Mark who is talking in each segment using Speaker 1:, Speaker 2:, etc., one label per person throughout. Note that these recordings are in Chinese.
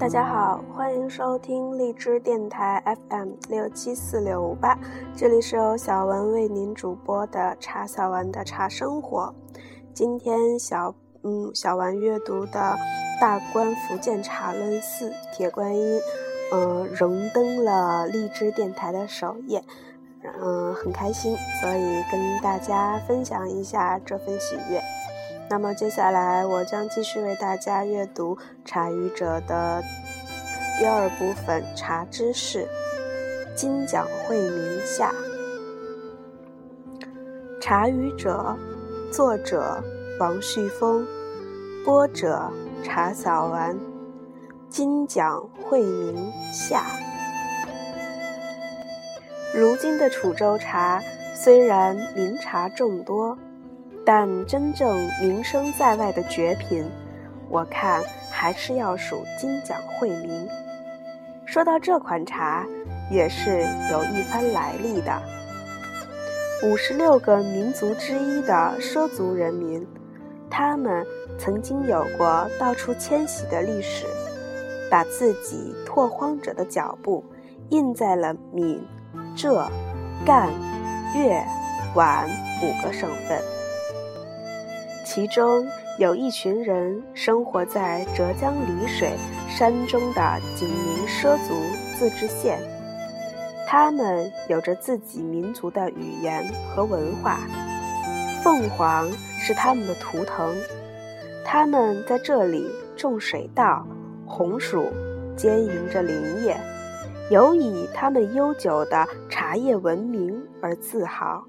Speaker 1: 大家好，欢迎收听荔枝电台 FM 六七四六五八，这里是由小文为您主播的茶小文的茶生活。今天小嗯小文阅读的《大观福建茶论四铁观音》，嗯荣登了荔枝电台的首页，嗯很开心，所以跟大家分享一下这份喜悦。那么接下来，我将继续为大家阅读《茶语者》的第二部分《茶知识》。金奖惠名下，《茶语者》作者王旭峰，播者茶小丸。金奖惠名下，如今的楚州茶虽然名茶众多。但真正名声在外的绝品，我看还是要数金奖惠民。说到这款茶，也是有一番来历的。五十六个民族之一的畲族人民，他们曾经有过到处迁徙的历史，把自己拓荒者的脚步印在了闽、浙、赣、粤、皖五个省份。其中有一群人生活在浙江丽水山中的景宁畲族自治县，他们有着自己民族的语言和文化。凤凰是他们的图腾，他们在这里种水稻、红薯，兼营着林业，有以他们悠久的茶叶闻名而自豪。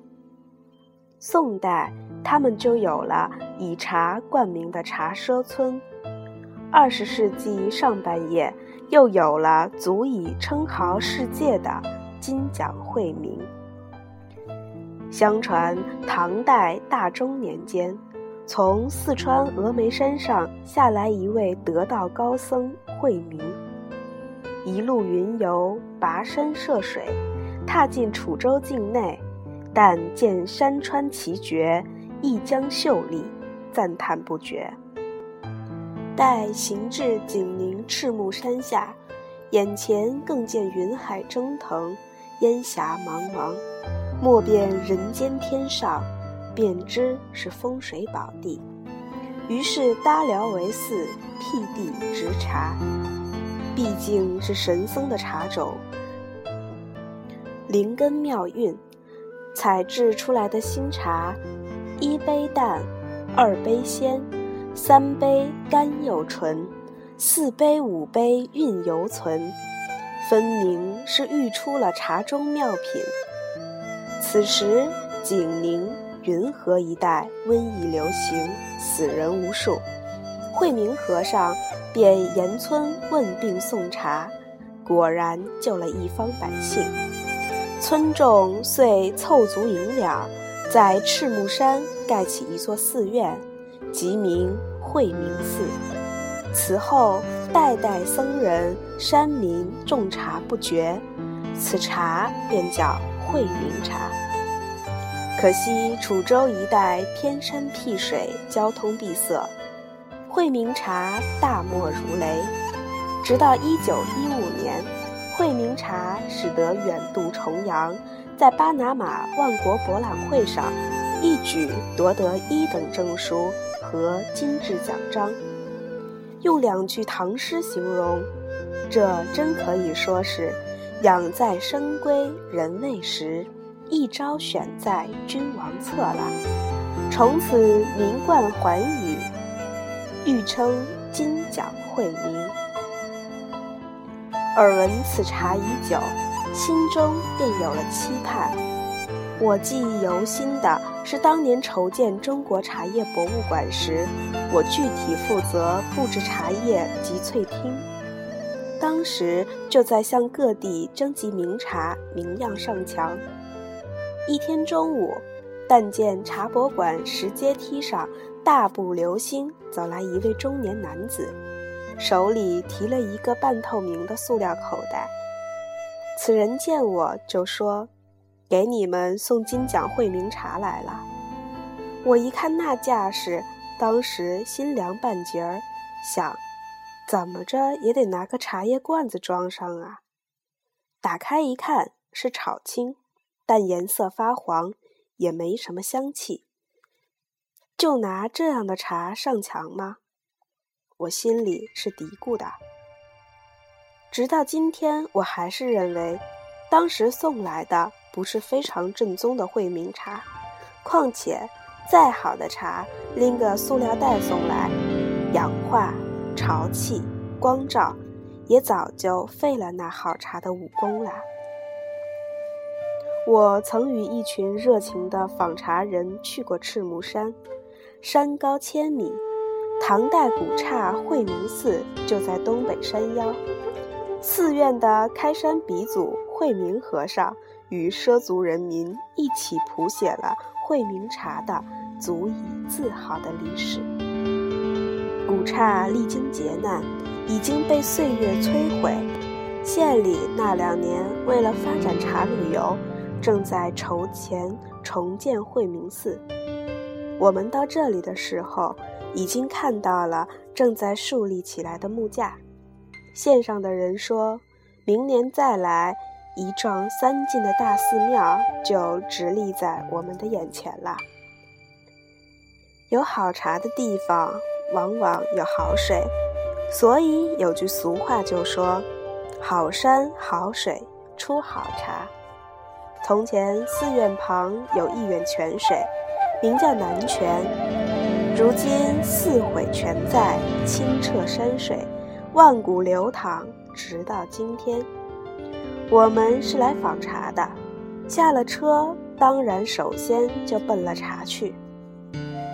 Speaker 1: 宋代，他们就有了以茶冠名的茶舍村。二十世纪上半叶，又有了足以称豪世界的金奖惠民。相传唐代大中年间，从四川峨眉山上下来一位得道高僧惠民，一路云游，跋山涉水，踏进楚州境内。但见山川奇绝，一江秀丽，赞叹不绝。待行至景宁赤木山下，眼前更见云海蒸腾，烟霞茫茫，莫辨人间天上，便知是风水宝地。于是搭寮为寺，辟地植茶。毕竟是神僧的茶种，灵根妙韵。采制出来的新茶，一杯淡，二杯鲜，三杯甘又醇，四杯五杯韵犹存，分明是育出了茶中妙品。此时景宁、云河一带瘟疫流行，死人无数，惠明和尚便沿村问病送茶，果然救了一方百姓。村众遂凑足银两，在赤木山盖起一座寺院，即名惠明寺。此后代代僧人、山民种茶不绝，此茶便叫惠明茶。可惜楚州一带偏山僻水，交通闭塞，惠明茶大漠如雷。直到一九一五年。惠明茶使得远渡重洋，在巴拿马万国博览会上一举夺得一等证书和金质奖章。用两句唐诗形容，这真可以说是“养在深闺人未识，一朝选在君王侧”了。从此名冠寰宇，欲称金奖惠民。耳闻此茶已久，心中便有了期盼。我记忆犹新的是当年筹建中国茶叶博物馆时，我具体负责布置茶叶集萃厅。当时就在向各地征集名茶，名样上墙。一天中午，但见茶博馆石阶梯上大步流星走来一位中年男子。手里提了一个半透明的塑料口袋。此人见我就说：“给你们送金奖惠民茶来了。”我一看那架势，当时心凉半截儿，想：怎么着也得拿个茶叶罐子装上啊！打开一看，是炒青，但颜色发黄，也没什么香气。就拿这样的茶上墙吗？我心里是嘀咕的。直到今天，我还是认为，当时送来的不是非常正宗的惠民茶。况且，再好的茶，拎个塑料袋送来，氧化、潮气、光照，也早就废了那好茶的武功了。我曾与一群热情的访茶人去过赤木山。山高千米，唐代古刹惠明寺就在东北山腰。寺院的开山鼻祖惠明和尚与畲族人民一起谱写了惠明茶的足以自豪的历史。古刹历经劫难，已经被岁月摧毁。县里那两年为了发展茶旅游，正在筹钱重建惠明寺。我们到这里的时候，已经看到了正在树立起来的木架。线上的人说，明年再来，一幢三进的大寺庙就直立在我们的眼前了。有好茶的地方，往往有好水，所以有句俗话就说：“好山好水出好茶。”从前寺院旁有一源泉水。名叫南泉，如今寺毁泉在，清澈山水，万古流淌，直到今天。我们是来访茶的，下了车，当然首先就奔了茶去。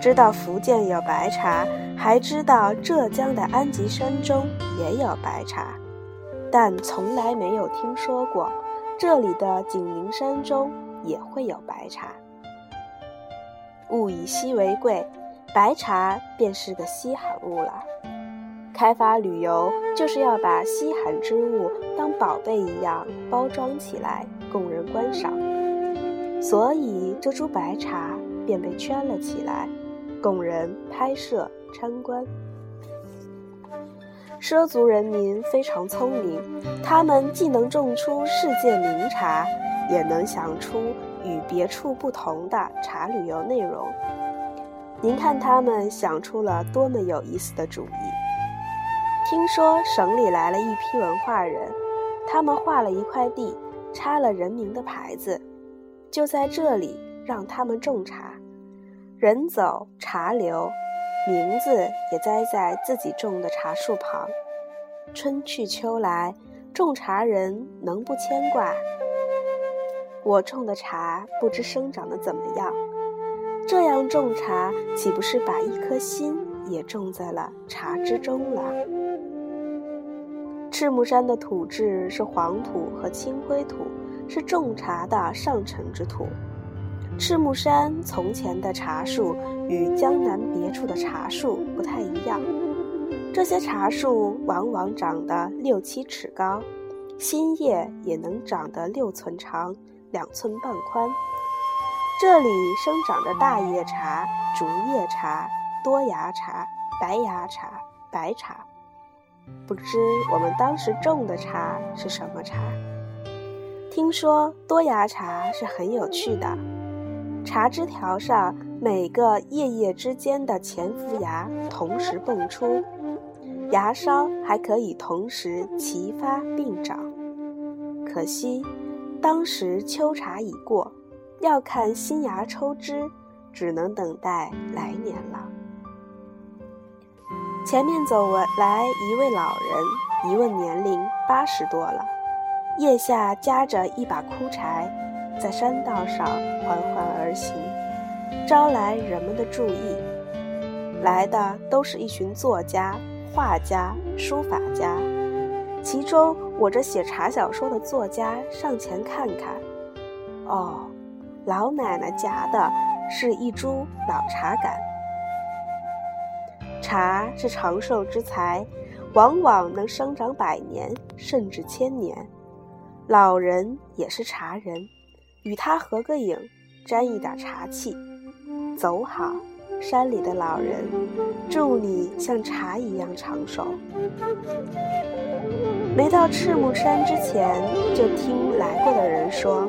Speaker 1: 知道福建有白茶，还知道浙江的安吉山中也有白茶，但从来没有听说过这里的景宁山中也会有白茶。物以稀为贵，白茶便是个稀罕物了。开发旅游就是要把稀罕之物当宝贝一样包装起来，供人观赏。所以这株白茶便被圈了起来，供人拍摄参观。畲族人民非常聪明，他们既能种出世界名茶，也能想出。与别处不同的茶旅游内容，您看他们想出了多么有意思的主意。听说省里来了一批文化人，他们划了一块地，插了人名的牌子，就在这里让他们种茶。人走茶留，名字也栽在自己种的茶树旁。春去秋来，种茶人能不牵挂？我种的茶不知生长得怎么样，这样种茶岂不是把一颗心也种在了茶之中了？赤木山的土质是黄土和青灰土，是种茶的上乘之土。赤木山从前的茶树与江南别处的茶树不太一样，这些茶树往往长得六七尺高，新叶也能长得六寸长。两寸半宽，这里生长着大叶茶、竹叶茶、多芽茶、白芽茶、白茶。不知我们当时种的茶是什么茶？听说多芽茶是很有趣的，茶枝条上每个叶叶之间的潜伏芽同时蹦出，芽梢还可以同时齐发并长。可惜。当时秋茶已过，要看新芽抽枝，只能等待来年了。前面走来一位老人，一问年龄八十多了，腋下夹着一把枯柴，在山道上缓缓而行，招来人们的注意。来的都是一群作家、画家、书法家。其中，我这写茶小说的作家上前看看，哦，老奶奶夹的是一株老茶杆。茶是长寿之材，往往能生长百年甚至千年。老人也是茶人，与他合个影，沾一点茶气，走好山里的老人，祝你像茶一样长寿。没到赤木山之前，就听来过的人说，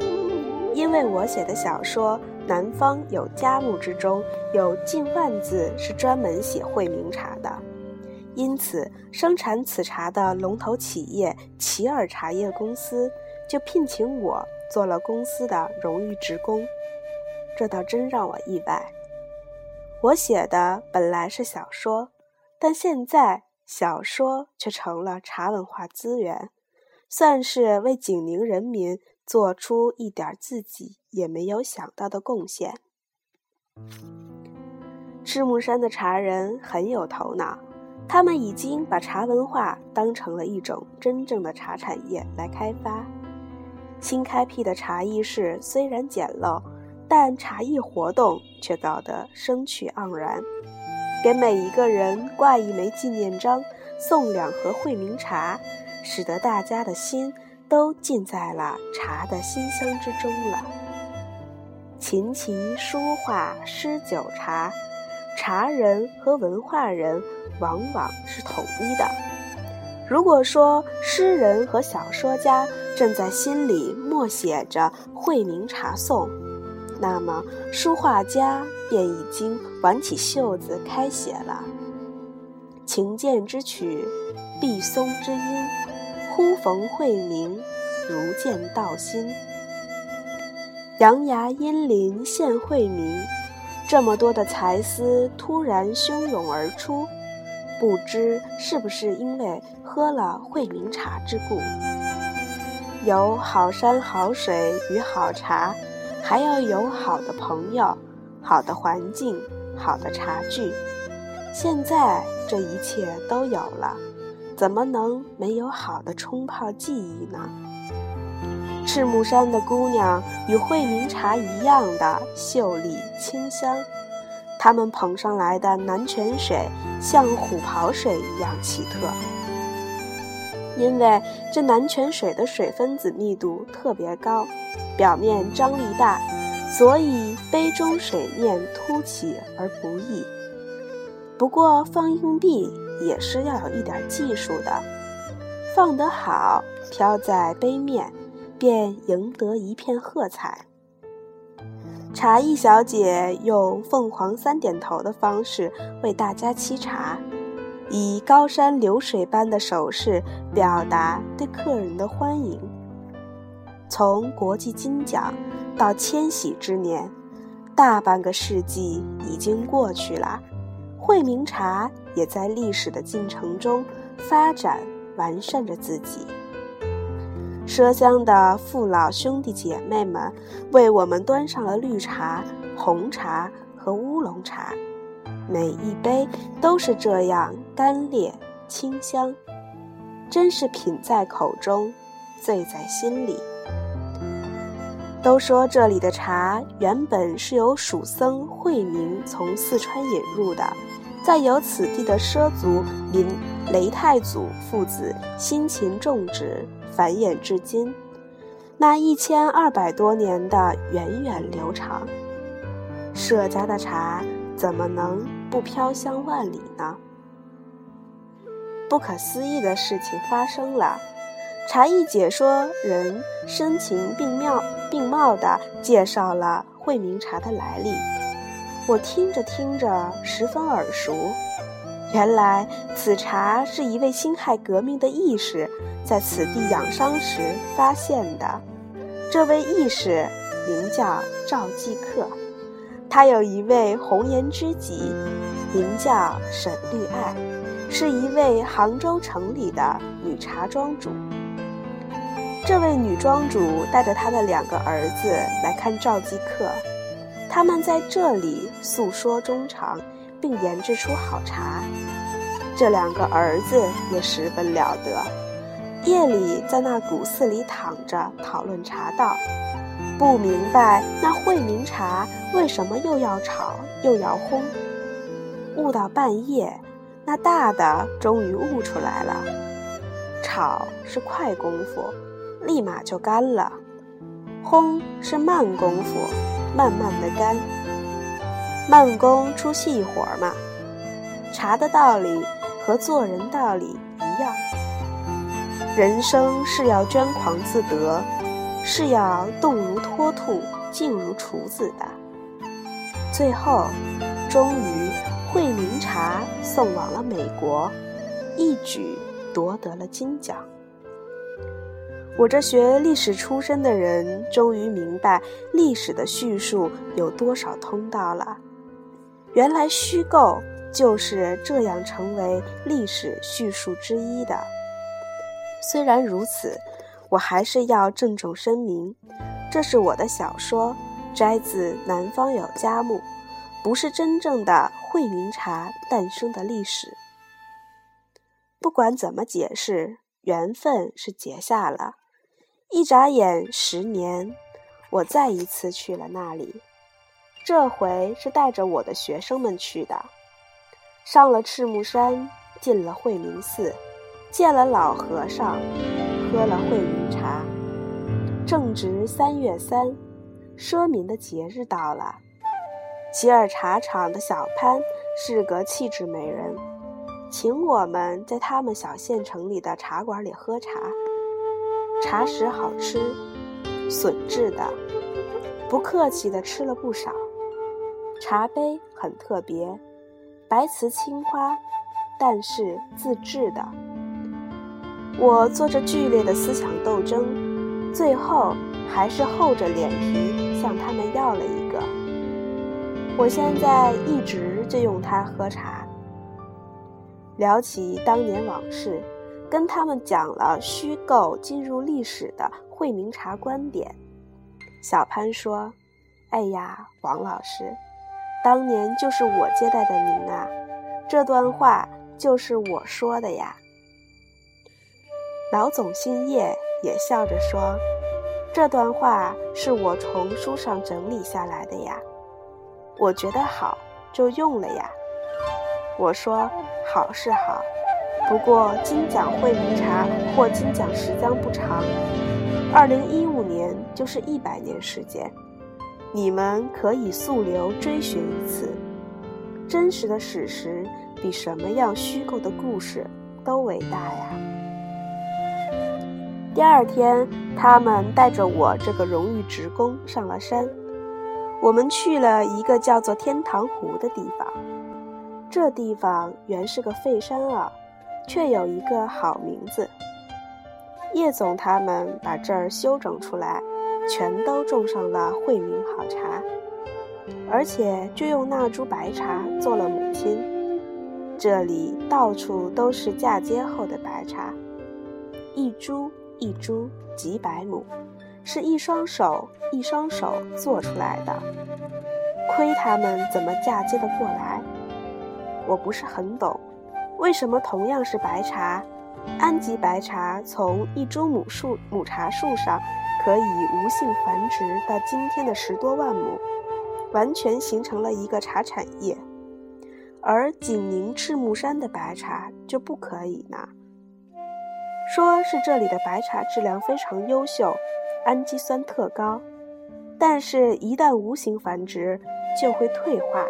Speaker 1: 因为我写的小说《南方有佳木》之中有近万字是专门写惠明茶的，因此生产此茶的龙头企业奇尔茶叶公司就聘请我做了公司的荣誉职工。这倒真让我意外。我写的本来是小说，但现在小说却成了茶文化资源，算是为景宁人民做出一点自己也没有想到的贡献。赤木山的茶人很有头脑，他们已经把茶文化当成了一种真正的茶产业来开发。新开辟的茶艺室虽然简陋。但茶艺活动却搞得生趣盎然，给每一个人挂一枚纪念章，送两盒惠民茶，使得大家的心都浸在了茶的馨香之中了。琴棋书画诗酒茶，茶人和文化人往往是统一的。如果说诗人和小说家正在心里默写着惠明茶颂。那么，书画家便已经挽起袖子开写了。琴剑之曲，碧松之音，忽逢惠明，如见道心。杨牙阴林现惠明，这么多的才思突然汹涌而出，不知是不是因为喝了惠明茶之故？有好山好水与好茶。还要有好的朋友、好的环境、好的茶具。现在这一切都有了，怎么能没有好的冲泡技艺呢？赤木山的姑娘与惠明茶一样的秀丽清香，她们捧上来的南泉水像虎跑水一样奇特，因为这南泉水的水分子密度特别高。表面张力大，所以杯中水面凸起而不易。不过放硬币也是要有一点技术的，放得好，飘在杯面，便赢得一片喝彩。茶艺小姐用凤凰三点头的方式为大家沏茶，以高山流水般的手势表达对客人的欢迎。从国际金奖到千禧之年，大半个世纪已经过去了，惠明茶也在历史的进程中发展完善着自己。奢乡的父老兄弟姐妹们为我们端上了绿茶、红茶和乌龙茶，每一杯都是这样干冽清香，真是品在口中，醉在心里。都说这里的茶原本是由蜀僧慧明从四川引入的，再由此地的畲族林雷太祖父子辛勤种植繁衍至今，那一千二百多年的源远流长，舍家的茶怎么能不飘香万里呢？不可思议的事情发生了。茶艺解说人声情并妙并茂地介绍了惠明茶的来历，我听着听着十分耳熟。原来此茶是一位辛亥革命的义士在此地养伤时发现的。这位义士名叫赵继克，他有一位红颜知己，名叫沈绿爱，是一位杭州城里的女茶庄主。这位女庄主带着她的两个儿子来看赵继克，他们在这里诉说衷肠，并研制出好茶。这两个儿子也十分了得，夜里在那古寺里躺着讨论茶道，不明白那惠明茶为什么又要炒又要烘。悟到半夜，那大的终于悟出来了，炒是快功夫。立马就干了，烘是慢功夫，慢慢的干。慢工出细活嘛。茶的道理和做人道理一样，人生是要捐狂自得，是要动如脱兔，静如处子的。最后，终于惠明茶送往了美国，一举夺得了金奖。我这学历史出身的人，终于明白历史的叙述有多少通道了。原来虚构就是这样成为历史叙述之一的。虽然如此，我还是要郑重声明，这是我的小说，摘自《南方有佳木》，不是真正的惠明茶诞生的历史。不管怎么解释，缘分是结下了。一眨眼，十年，我再一次去了那里。这回是带着我的学生们去的，上了赤木山，进了慧明寺，见了老和尚，喝了慧明茶。正值三月三，奢民的节日到了。吉尔茶厂的小潘是个气质美人，请我们在他们小县城里的茶馆里喝茶。茶食好吃，笋制的，不客气的吃了不少。茶杯很特别，白瓷青花，但是自制的。我做着剧烈的思想斗争，最后还是厚着脸皮向他们要了一个。我现在一直就用它喝茶。聊起当年往事。跟他们讲了虚构进入历史的惠明茶观点，小潘说：“哎呀，王老师，当年就是我接待的您啊，这段话就是我说的呀。”老总姓叶，也笑着说：“这段话是我从书上整理下来的呀，我觉得好就用了呀。”我说：“好是好。”不过金奖惠明茶获金奖时将不长，二零一五年就是一百年时间，你们可以溯流追寻一次，真实的史实比什么样虚构的故事都伟大呀！第二天，他们带着我这个荣誉职工上了山，我们去了一个叫做天堂湖的地方，这地方原是个废山坳。却有一个好名字。叶总他们把这儿修整出来，全都种上了惠民好茶，而且就用那株白茶做了母亲。这里到处都是嫁接后的白茶，一株一株几百亩，是一双手一双手做出来的。亏他们怎么嫁接的过来，我不是很懂。为什么同样是白茶，安吉白茶从一株母树母茶树上可以无性繁殖到今天的十多万亩，完全形成了一个茶产业，而紧邻赤木山的白茶就不可以呢？说是这里的白茶质量非常优秀，氨基酸特高，但是，一旦无性繁殖就会退化，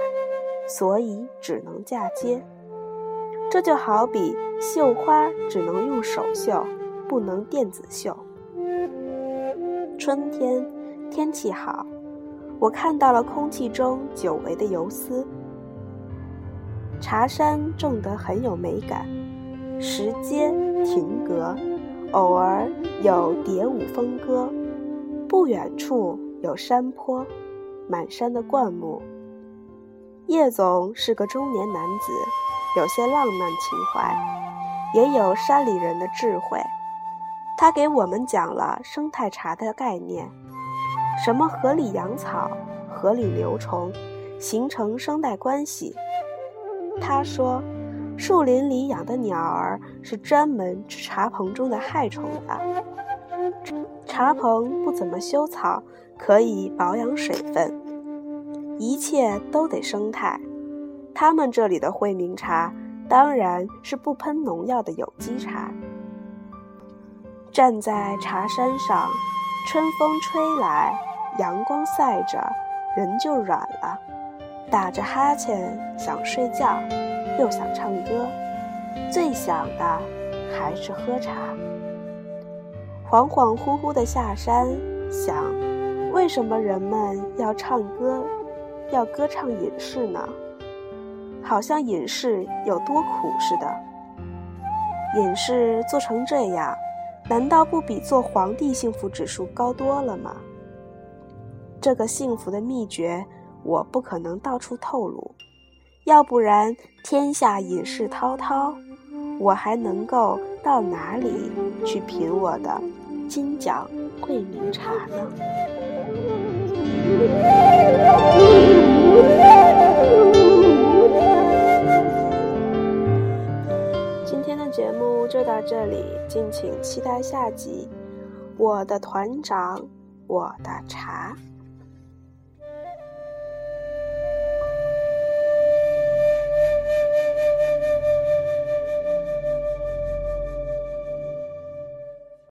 Speaker 1: 所以只能嫁接。这就好比绣花只能用手绣，不能电子绣。春天天气好，我看到了空气中久违的游丝。茶山种得很有美感，石阶亭阁，偶尔有蝶舞蜂歌。不远处有山坡，满山的灌木。叶总是个中年男子。有些浪漫情怀，也有山里人的智慧。他给我们讲了生态茶的概念：什么河里养草、河里流虫，形成生态关系。他说，树林里养的鸟儿是专门吃茶棚中的害虫的。茶棚不怎么修草，可以保养水分。一切都得生态。他们这里的惠民茶当然是不喷农药的有机茶。站在茶山上，春风吹来，阳光晒着，人就软了。打着哈欠想睡觉，又想唱歌，最想的还是喝茶。恍恍惚惚的下山，想，为什么人们要唱歌，要歌唱隐士呢？好像隐士有多苦似的。隐士做成这样，难道不比做皇帝幸福指数高多了吗？这个幸福的秘诀，我不可能到处透露，要不然天下隐士滔滔，我还能够到哪里去品我的金奖桂明茶呢？就到这里，敬请期待下集。我的团长，我的茶。